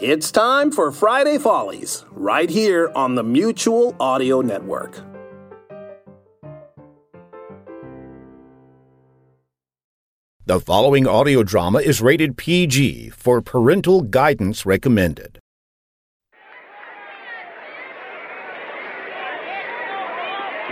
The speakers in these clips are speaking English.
It's time for Friday Follies, right here on the Mutual Audio Network. The following audio drama is rated PG for parental guidance recommended.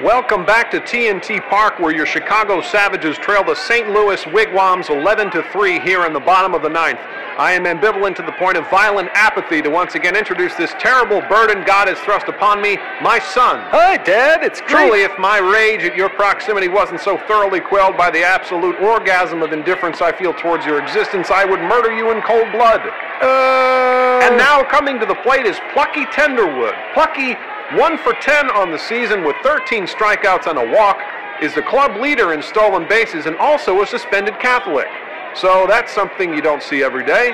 Welcome back to TNT Park, where your Chicago Savages trail the St. Louis Wigwams 11 to 3 here in the bottom of the ninth. I am ambivalent to the point of violent apathy to once again introduce this terrible burden God has thrust upon me, my son. Hi, Dad. It's great. Truly, if my rage at your proximity wasn't so thoroughly quelled by the absolute orgasm of indifference I feel towards your existence, I would murder you in cold blood. Uh... And now coming to the plate is Plucky Tenderwood. Plucky, one for 10 on the season with 13 strikeouts and a walk, is the club leader in stolen bases and also a suspended Catholic. So that's something you don't see every day.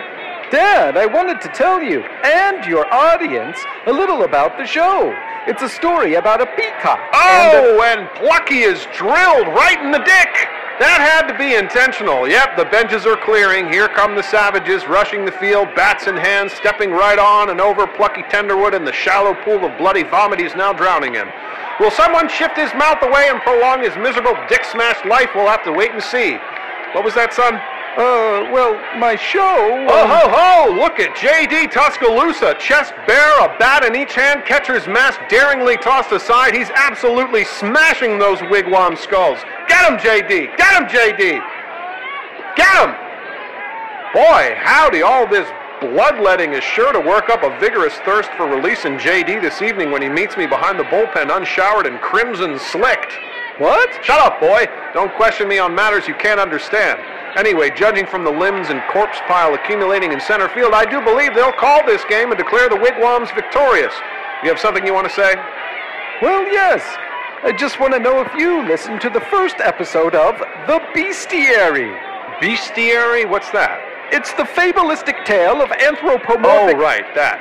Dad, I wanted to tell you and your audience a little about the show. It's a story about a peacock. Oh, and, and Plucky is drilled right in the dick. That had to be intentional. Yep, the benches are clearing. Here come the Savages rushing the field, bats in hand, stepping right on and over Plucky Tenderwood in the shallow pool of bloody vomit he's now drowning in. Will someone shift his mouth away and prolong his miserable dick smashed life? We'll have to wait and see. What was that, son? Uh, well, my show. Um... Oh, ho, ho! Look at J.D. Tuscaloosa, chest bare, a bat in each hand, catcher's mask daringly tossed aside. He's absolutely smashing those wigwam skulls. Get him, J.D. Get him, J.D. Get him! Boy, howdy, all this bloodletting is sure to work up a vigorous thirst for releasing J.D. this evening when he meets me behind the bullpen unshowered and crimson slicked. What? Shut up, boy. Don't question me on matters you can't understand. Anyway, judging from the limbs and corpse pile accumulating in center field, I do believe they'll call this game and declare the Wigwams victorious. You have something you want to say? Well, yes. I just want to know if you listened to the first episode of The Bestiary. Bestiary? What's that? It's the fabulistic tale of anthropomorphic. Oh, right, that.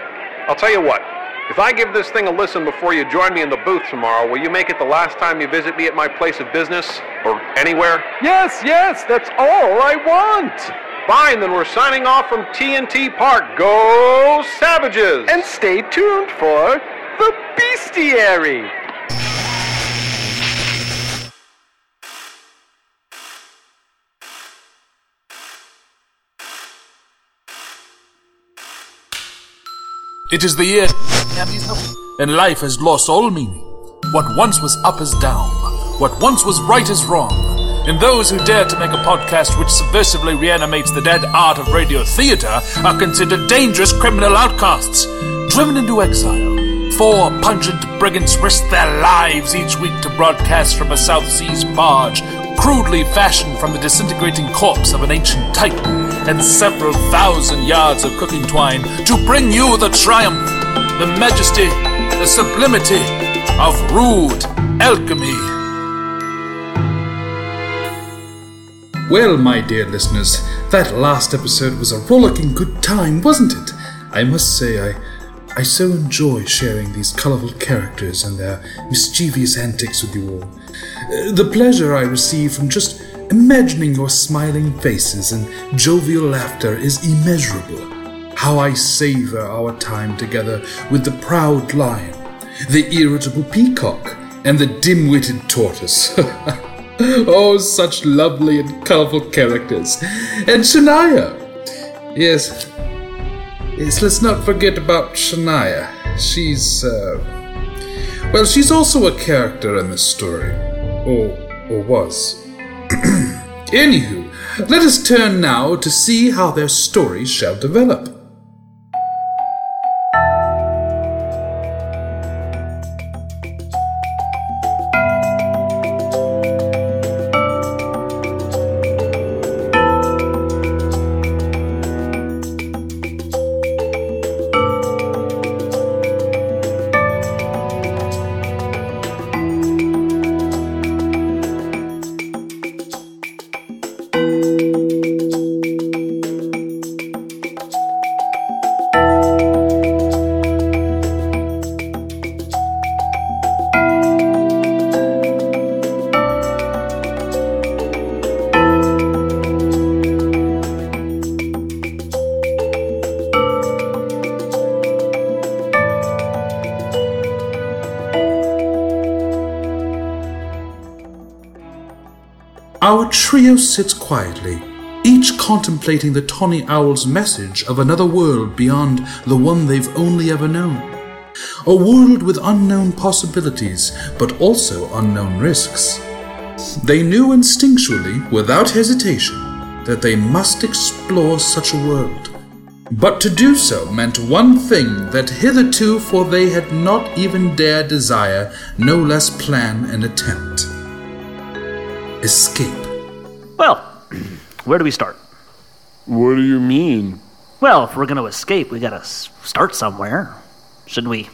I'll tell you what. If I give this thing a listen before you join me in the booth tomorrow, will you make it the last time you visit me at my place of business? Or anywhere? Yes, yes, that's all I want. Fine, then we're signing off from TNT Park. Go Savages! And stay tuned for The Bestiary. It is the year, and life has lost all meaning. What once was up is down. What once was right is wrong. And those who dare to make a podcast which subversively reanimates the dead art of radio theater are considered dangerous criminal outcasts, driven into exile. Four pungent brigands risk their lives each week to broadcast from a South Seas barge, crudely fashioned from the disintegrating corpse of an ancient titan, and several thousand yards of cooking twine to bring you the triumph, the majesty, the sublimity of rude alchemy. Well, my dear listeners, that last episode was a rollicking good time, wasn't it? I must say, I, I so enjoy sharing these colorful characters and their mischievous antics with you all. Uh, the pleasure I receive from just imagining your smiling faces and jovial laughter is immeasurable. How I savor our time together with the proud lion, the irritable peacock, and the dim witted tortoise. oh, such lovely and colorful characters. And Shania! Yes, yes, let's not forget about Shania. She's, uh, well, she's also a character in this story. Or, or was. Anywho, let us turn now to see how their story shall develop. Trio sits quietly, each contemplating the tawny owl's message of another world beyond the one they've only ever known. A world with unknown possibilities, but also unknown risks. They knew instinctually, without hesitation, that they must explore such a world. But to do so meant one thing that hitherto for they had not even dared desire, no less plan and attempt. Escape. Well, where do we start? What do you mean? Well, if we're going to escape, we got to start somewhere. Shouldn't we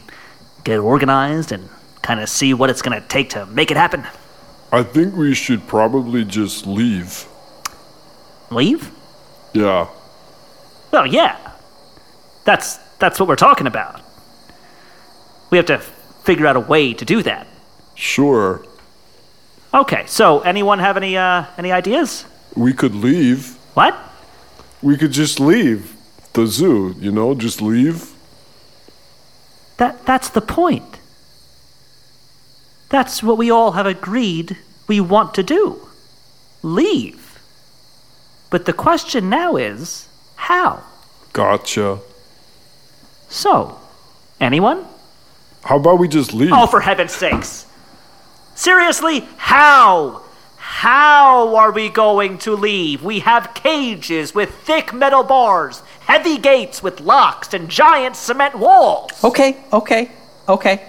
get organized and kind of see what it's going to take to make it happen? I think we should probably just leave. Leave? Yeah. Well, yeah. That's that's what we're talking about. We have to figure out a way to do that. Sure. Okay, so anyone have any uh, any ideas? We could leave. What? We could just leave the zoo, you know, just leave. That that's the point. That's what we all have agreed we want to do. Leave. But the question now is how? Gotcha. So, anyone? How about we just leave? Oh, for heaven's sakes. Seriously, how? How are we going to leave? We have cages with thick metal bars, heavy gates with locks, and giant cement walls. Okay, okay, okay.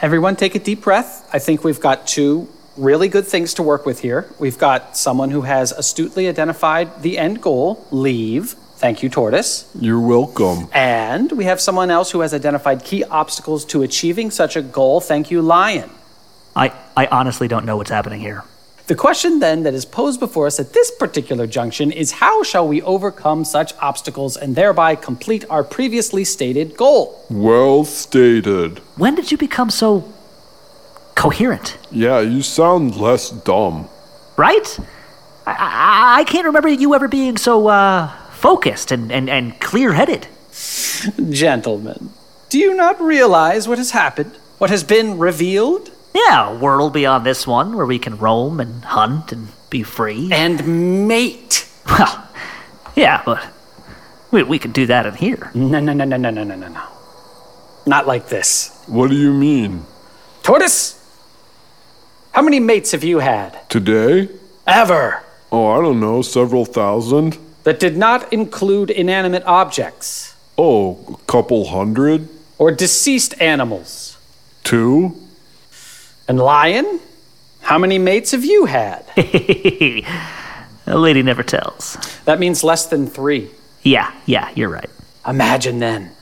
Everyone take a deep breath. I think we've got two really good things to work with here. We've got someone who has astutely identified the end goal leave. Thank you, Tortoise. You're welcome. And we have someone else who has identified key obstacles to achieving such a goal. Thank you, Lion. I, I honestly don't know what's happening here. The question then that is posed before us at this particular junction is how shall we overcome such obstacles and thereby complete our previously stated goal? Well stated. When did you become so coherent? Yeah, you sound less dumb. Right? I, I, I can't remember you ever being so uh, focused and, and, and clear headed. Gentlemen, do you not realize what has happened? What has been revealed? Yeah, a world beyond this one where we can roam and hunt and be free. And mate. Well, yeah, but we, we can do that in here. No, no, no, no, no, no, no, no, no. Not like this. What do you mean? Tortoise, how many mates have you had? Today? Ever. Oh, I don't know, several thousand? That did not include inanimate objects Oh, a couple hundred? or deceased animals. Two? And Lion, how many mates have you had? a lady never tells. That means less than three. Yeah, yeah, you're right. Imagine then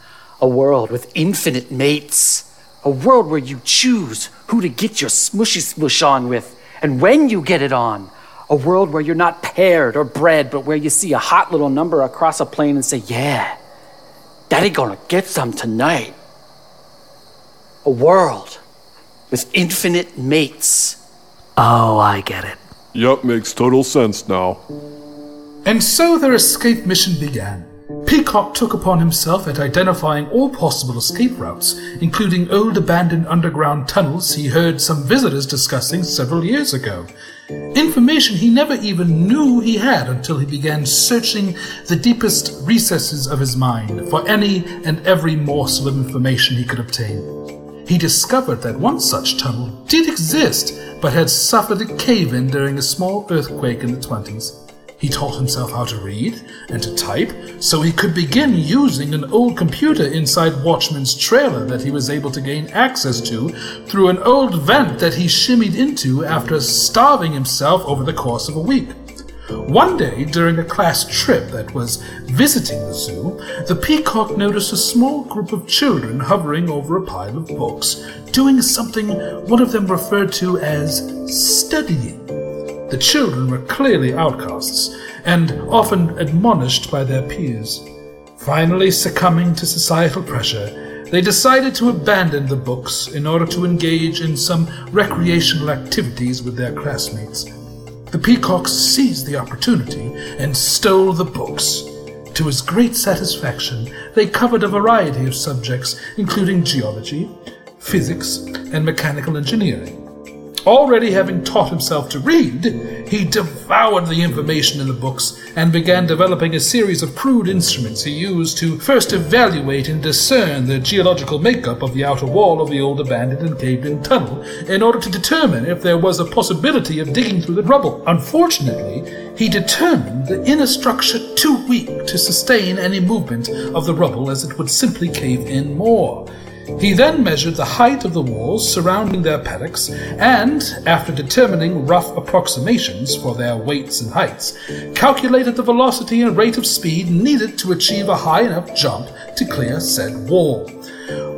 a world with infinite mates. A world where you choose who to get your smushy smush on with and when you get it on. A world where you're not paired or bred, but where you see a hot little number across a plane and say, Yeah, Daddy gonna get some tonight. A world with infinite mates. Oh, I get it. Yup, makes total sense now. And so their escape mission began. Peacock took upon himself at identifying all possible escape routes, including old abandoned underground tunnels he heard some visitors discussing several years ago. Information he never even knew he had until he began searching the deepest recesses of his mind for any and every morsel of information he could obtain. He discovered that one such tunnel did exist, but had suffered a cave in during a small earthquake in the 20s. He taught himself how to read and to type so he could begin using an old computer inside Watchman's trailer that he was able to gain access to through an old vent that he shimmied into after starving himself over the course of a week. One day, during a class trip that was visiting the zoo, the peacock noticed a small group of children hovering over a pile of books, doing something one of them referred to as studying. The children were clearly outcasts and often admonished by their peers. Finally, succumbing to societal pressure, they decided to abandon the books in order to engage in some recreational activities with their classmates. The peacock seized the opportunity and stole the books. To his great satisfaction, they covered a variety of subjects, including geology, physics, and mechanical engineering. Already having taught himself to read, he devoured the information in the books and began developing a series of crude instruments he used to first evaluate and discern the geological makeup of the outer wall of the old abandoned and caved in tunnel in order to determine if there was a possibility of digging through the rubble. Unfortunately, he determined the inner structure too weak to sustain any movement of the rubble as it would simply cave in more. He then measured the height of the walls surrounding their paddocks, and, after determining rough approximations for their weights and heights, calculated the velocity and rate of speed needed to achieve a high enough jump to clear said wall.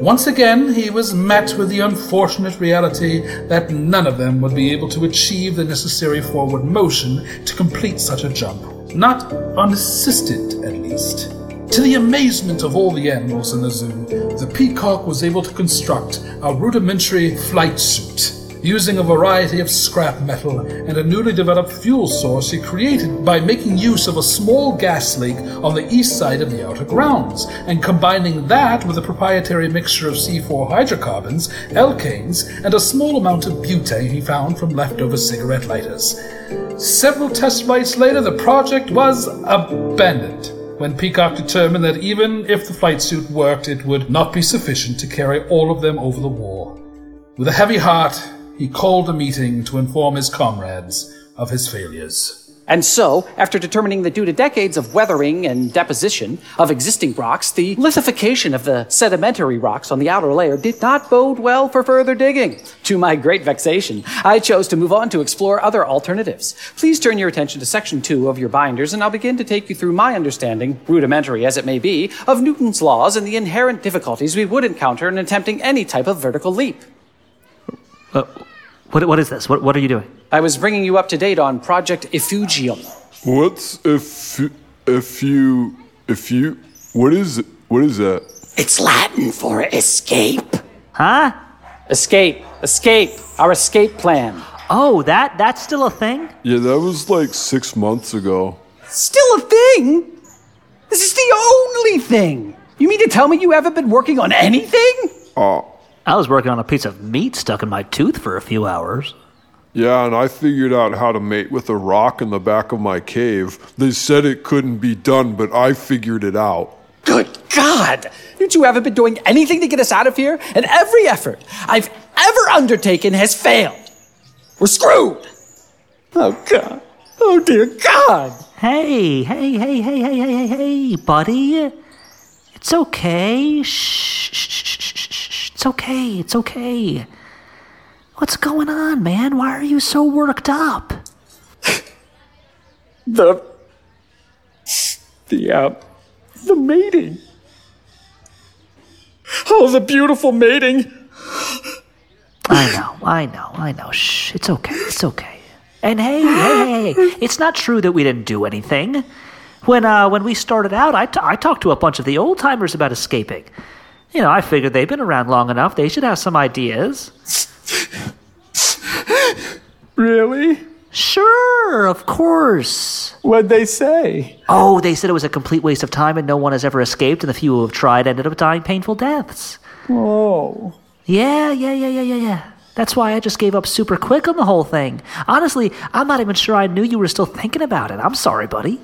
Once again, he was met with the unfortunate reality that none of them would be able to achieve the necessary forward motion to complete such a jump. Not unassisted, at least. To the amazement of all the animals in the zoo, the peacock was able to construct a rudimentary flight suit. Using a variety of scrap metal and a newly developed fuel source he created by making use of a small gas leak on the east side of the outer grounds, and combining that with a proprietary mixture of C4 hydrocarbons, alkanes, and a small amount of butane he found from leftover cigarette lighters. Several test flights later, the project was abandoned when Peacock determined that even if the flight suit worked, it would not be sufficient to carry all of them over the wall. With a heavy heart, he called a meeting to inform his comrades of his failures. And so, after determining that due to decades of weathering and deposition of existing rocks, the lithification of the sedimentary rocks on the outer layer did not bode well for further digging. To my great vexation, I chose to move on to explore other alternatives. Please turn your attention to section two of your binders, and I'll begin to take you through my understanding, rudimentary as it may be, of Newton's laws and the inherent difficulties we would encounter in attempting any type of vertical leap. Uh, what, what is this? What, what are you doing? I was bringing you up to date on Project Effugium. What's if if you if you what is it? What is that? It's Latin for escape. Huh? Escape. Escape. Our escape plan. Oh, that that's still a thing? Yeah, that was like six months ago. Still a thing? This is the only thing. You mean to tell me you haven't been working on anything? Oh, I was working on a piece of meat stuck in my tooth for a few hours. yeah, and I figured out how to mate with a rock in the back of my cave. They said it couldn't be done, but I figured it out. Good God! You two haven't been doing anything to get us out of here, and every effort I've ever undertaken has failed. We're screwed! Oh, God. Oh, dear God! Hey, hey, hey, hey, hey, hey, hey, hey, buddy. It's okay. Shh, shh, shh, shh, shh, shh. It's okay. It's okay. What's going on, man? Why are you so worked up? The. The, uh. The mating. Oh, the beautiful mating. I know, I know, I know. Shh, it's okay, it's okay. And hey, hey, hey, hey, it's not true that we didn't do anything. When uh, when we started out, I, t- I talked to a bunch of the old timers about escaping. You know, I figured they've been around long enough; they should have some ideas. Really? Sure, of course. What'd they say? Oh, they said it was a complete waste of time and no one has ever escaped, and the few who have tried ended up dying painful deaths. Oh. Yeah, yeah, yeah, yeah, yeah, yeah. That's why I just gave up super quick on the whole thing. Honestly, I'm not even sure I knew you were still thinking about it. I'm sorry, buddy.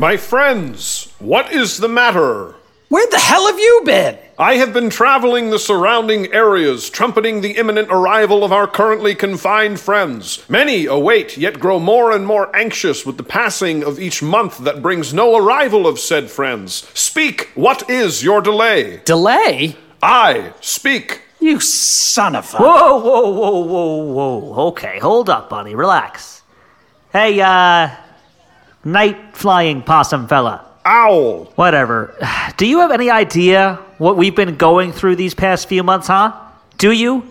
My friends, what is the matter? Where the hell have you been? I have been traveling the surrounding areas, trumpeting the imminent arrival of our currently confined friends. Many await, yet grow more and more anxious with the passing of each month that brings no arrival of said friends. Speak, what is your delay? Delay? I speak. You son of a. Whoa, whoa, whoa, whoa, whoa. Okay, hold up, buddy. Relax. Hey, uh, night flying possum fella. Owl. Whatever. Do you have any idea what we've been going through these past few months, huh? Do you?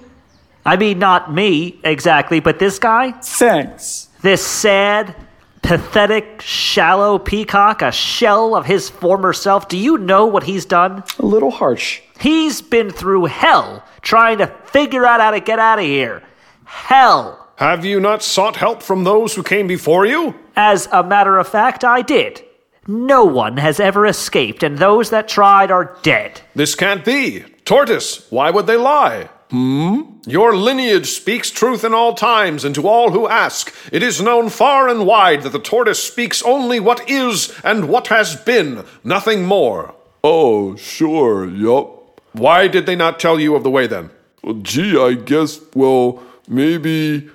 I mean, not me exactly, but this guy? Thanks. This sad, pathetic, shallow peacock, a shell of his former self. Do you know what he's done? A little harsh. He's been through hell trying to figure out how to get out of here. Hell. Have you not sought help from those who came before you? As a matter of fact, I did. No one has ever escaped, and those that tried are dead. This can't be. Tortoise, why would they lie? Hmm? Your lineage speaks truth in all times, and to all who ask, it is known far and wide that the tortoise speaks only what is and what has been, nothing more. Oh, sure, yup. Why did they not tell you of the way then? Well, gee, I guess, well, maybe.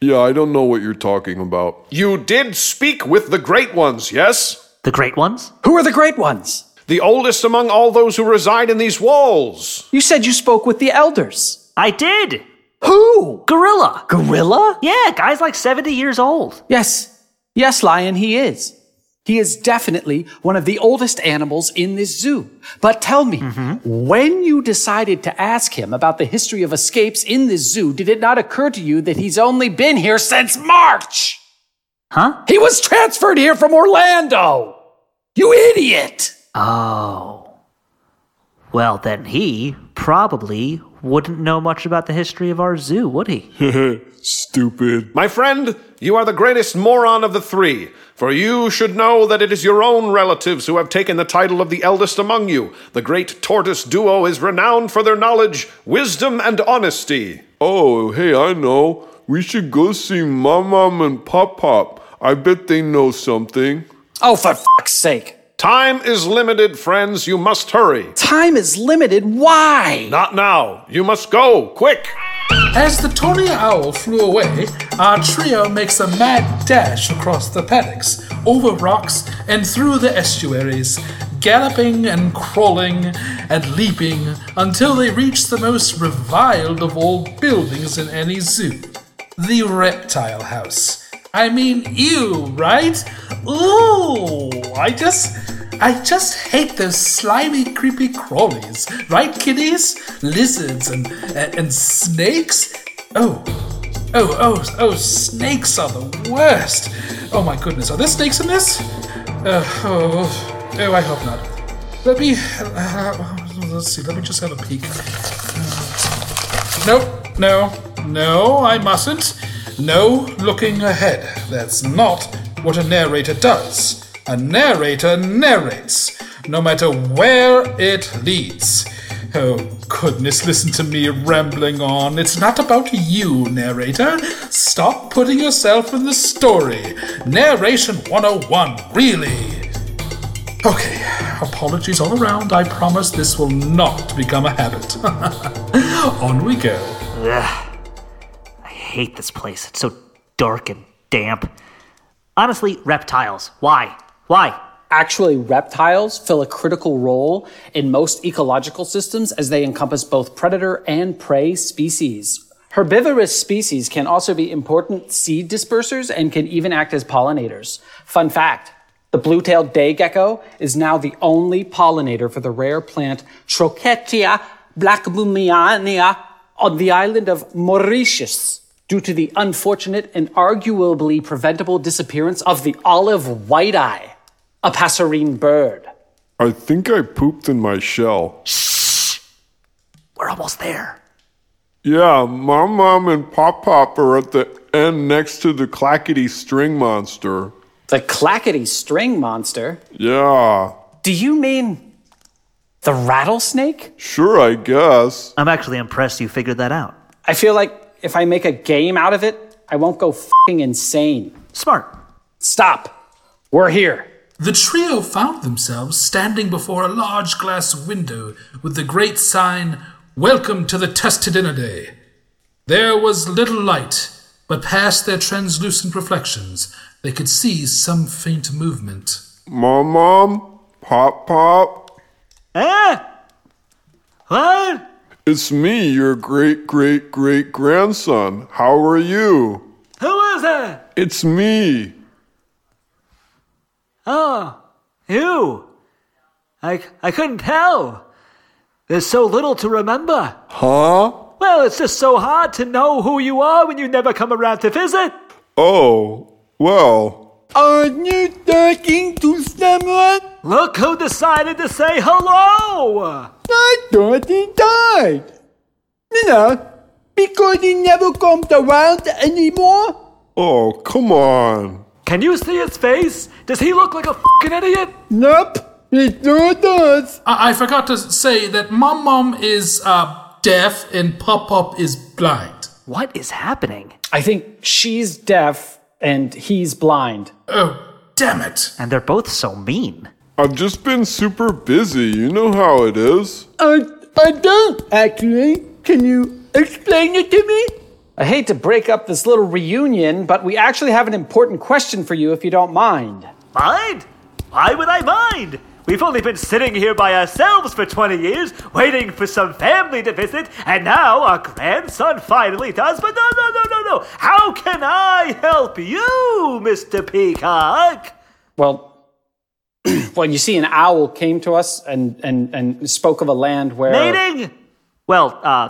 Yeah, I don't know what you're talking about. You did speak with the great ones, yes? The great ones? Who are the great ones? The oldest among all those who reside in these walls. You said you spoke with the elders. I did. Who? Gorilla. Gorilla? Yeah, guy's like 70 years old. Yes. Yes, Lion, he is. He is definitely one of the oldest animals in this zoo. But tell me, when you decided to ask him about the history of escapes in this zoo, did it not occur to you that he's only been here since March? Huh? He was transferred here from Orlando! You idiot! Oh. Well, then he probably wouldn't know much about the history of our zoo, would he? Stupid. My friend, you are the greatest moron of the three, for you should know that it is your own relatives who have taken the title of the eldest among you. The great tortoise duo is renowned for their knowledge, wisdom, and honesty. Oh, hey, I know. We should go see Mom Mom and Pop Pop. I bet they know something. Oh, for fuck's sake. Time is limited, friends. You must hurry. Time is limited. Why? Not now. You must go, quick. As the Toria owl flew away, our trio makes a mad dash across the paddocks, over rocks, and through the estuaries, galloping and crawling and leaping until they reach the most reviled of all buildings in any zoo the reptile house. I mean, ew, right? Ooh, I just. I just hate those slimy, creepy crawlies, right, kiddies? Lizards and, and and snakes. Oh, oh, oh, oh! Snakes are the worst. Oh my goodness, are there snakes in this? Uh, oh, oh, I hope not. Let me. Uh, let's see. Let me just have a peek. Nope, no, no, I mustn't. No looking ahead. That's not what a narrator does. A narrator narrates, no matter where it leads. Oh, goodness, listen to me rambling on. It's not about you, narrator. Stop putting yourself in the story. Narration 101, really. Okay, apologies all around. I promise this will not become a habit. on we go. Ugh. I hate this place. It's so dark and damp. Honestly, reptiles. Why? Why? Actually, reptiles fill a critical role in most ecological systems as they encompass both predator and prey species. Herbivorous species can also be important seed dispersers and can even act as pollinators. Fun fact the blue tailed day gecko is now the only pollinator for the rare plant Trochetia blackburniana on the island of Mauritius due to the unfortunate and arguably preventable disappearance of the olive white eye, a passerine bird. I think I pooped in my shell. Shh! We're almost there. Yeah, Mom Mom and Pop Pop are at the end next to the clackety string monster. The clackety string monster? Yeah, Do you mean the rattlesnake? sure, I guess. I'm actually impressed you figured that out. I feel like if I make a game out of it, I won't go fing insane. Smart. Stop. We're here. The trio found themselves standing before a large glass window with the great sign, Welcome to the Testudinidae. There was little light, but past their translucent reflections, they could see some faint movement. Mom Mom, Pop Pop, Eh? What? it's me, your great great great grandson. How are you? Who is it? It's me. Oh, you. I, I couldn't tell. There's so little to remember. Huh? Well, it's just so hard to know who you are when you never come around to visit. Oh, well. Are you talking to someone? Look who decided to say hello. I thought he died. You know, because he never comes around anymore. Oh, come on. Can you see his face? Does he look like a fucking idiot? Nope, he sure does. I, I forgot to say that Mom Mom is uh, deaf and Pop Pop is blind. What is happening? I think she's deaf and he's blind. Oh, damn it. And they're both so mean. I've just been super busy. You know how it is. I, I don't, actually. Can you explain it to me? I hate to break up this little reunion, but we actually have an important question for you if you don't mind. Mind? Why would I mind? We've only been sitting here by ourselves for 20 years, waiting for some family to visit, and now our grandson finally does. But no, no, no, no, no. How can I help you, Mr. Peacock? Well, well, you see, an owl came to us and, and, and spoke of a land where. Mating? Well, uh,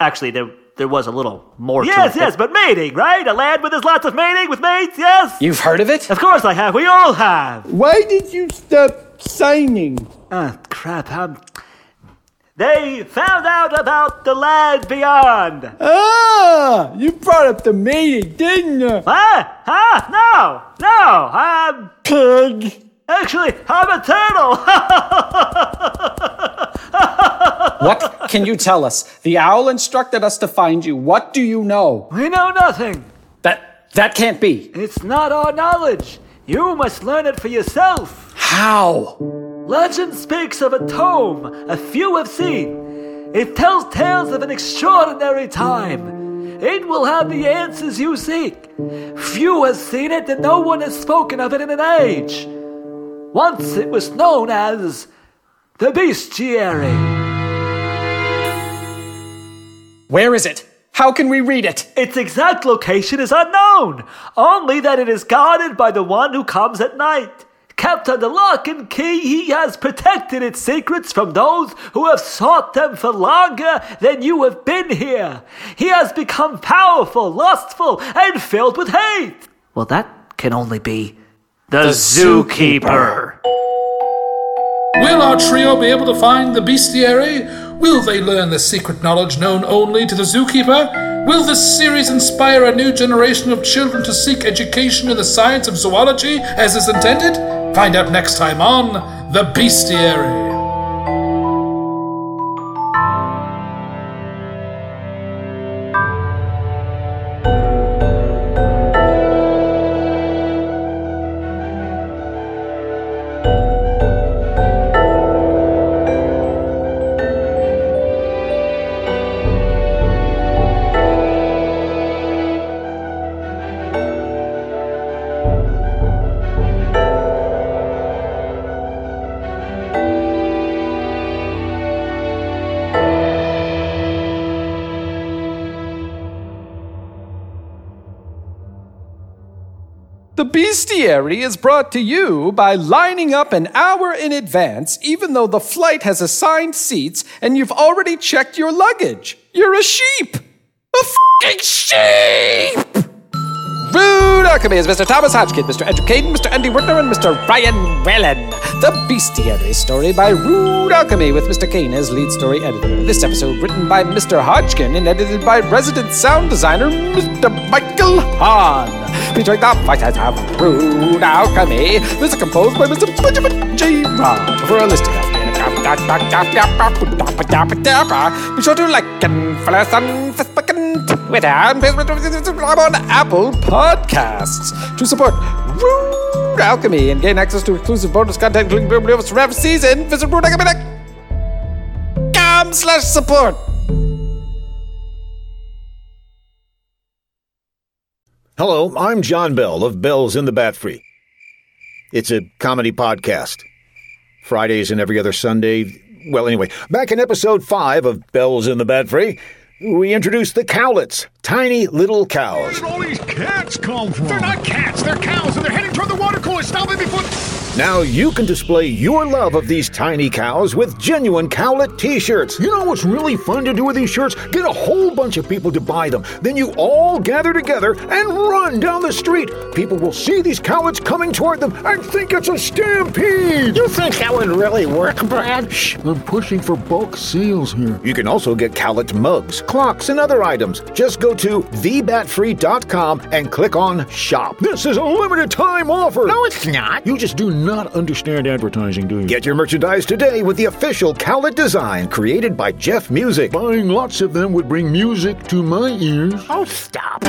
actually, there there was a little more Yes, to it. yes, but mating, right? A land where there's lots of mating with mates, yes? You've heard of it? Of course I have. We all have. Why did you stop signing? Ah, crap. Um, they found out about the land beyond. Ah, you brought up the mating, didn't you? Ah, ah, no, no, I'm pig. Actually, I'm a turtle. what can you tell us? The owl instructed us to find you. What do you know? We know nothing. That that can't be. It's not our knowledge. You must learn it for yourself. How? Legend speaks of a tome a few have seen. It tells tales of an extraordinary time. It will have the answers you seek. Few has seen it, and no one has spoken of it in an age. Once it was known as the Bestiary. Where is it? How can we read it? Its exact location is unknown, only that it is guarded by the one who comes at night. Kept under lock and key, he has protected its secrets from those who have sought them for longer than you have been here. He has become powerful, lustful, and filled with hate. Well, that can only be the, The zookeeper. Will our trio be able to find the bestiary? Will they learn the secret knowledge known only to the zookeeper? Will this series inspire a new generation of children to seek education in the science of zoology as is intended? Find out next time on The Bestiary. The Bestiary is brought to you by lining up an hour in advance, even though the flight has assigned seats and you've already checked your luggage. You're a sheep! A fucking sheep! Rude Alchemy is Mr. Thomas Hodgkin, Mr. Andrew Caden, Mr. Andy Whitner, and Mr. Ryan Whalen. The Bestiary story by Rude Alchemy with Mr. Kane as lead story editor. This episode written by Mr. Hodgkin and edited by resident sound designer Mr. Michael Hahn. Featuring the voices of Rude Alchemy. Music composed by Mr. Benjamin J. Robb. For a listing of be sure to like and follow us on Facebook Twitter and on Apple Podcasts to support Rude Alchemy and gain access to exclusive bonus content, including videos from every season. Visit rudealchemy.com slash support. Hello, I'm John Bell of Bells in the Bat Free. It's a comedy podcast. Fridays and every other Sunday. Well, anyway, back in episode 5 of Bells in the Bat Free, we introduced the cowlets, tiny little cows. Where did all these cats come from? They're not cats, they're cows, and they're heading toward the water cooler. Stop it before. Now you can display your love of these tiny cows with genuine cowlet t-shirts. You know what's really fun to do with these shirts? Get a whole bunch of people to buy them. Then you all gather together and run down the street. People will see these cowlets coming toward them and think it's a stampede. You think that would really work, Brad? Shh, I'm pushing for bulk sales here. You can also get cowlet mugs, clocks, and other items. Just go to thebatfree.com and click on shop. This is a limited time offer. No, it's not. You just do not understand advertising, do you? Get your merchandise today with the official Cowlet design created by Jeff Music. Buying lots of them would bring music to my ears. Oh, stop.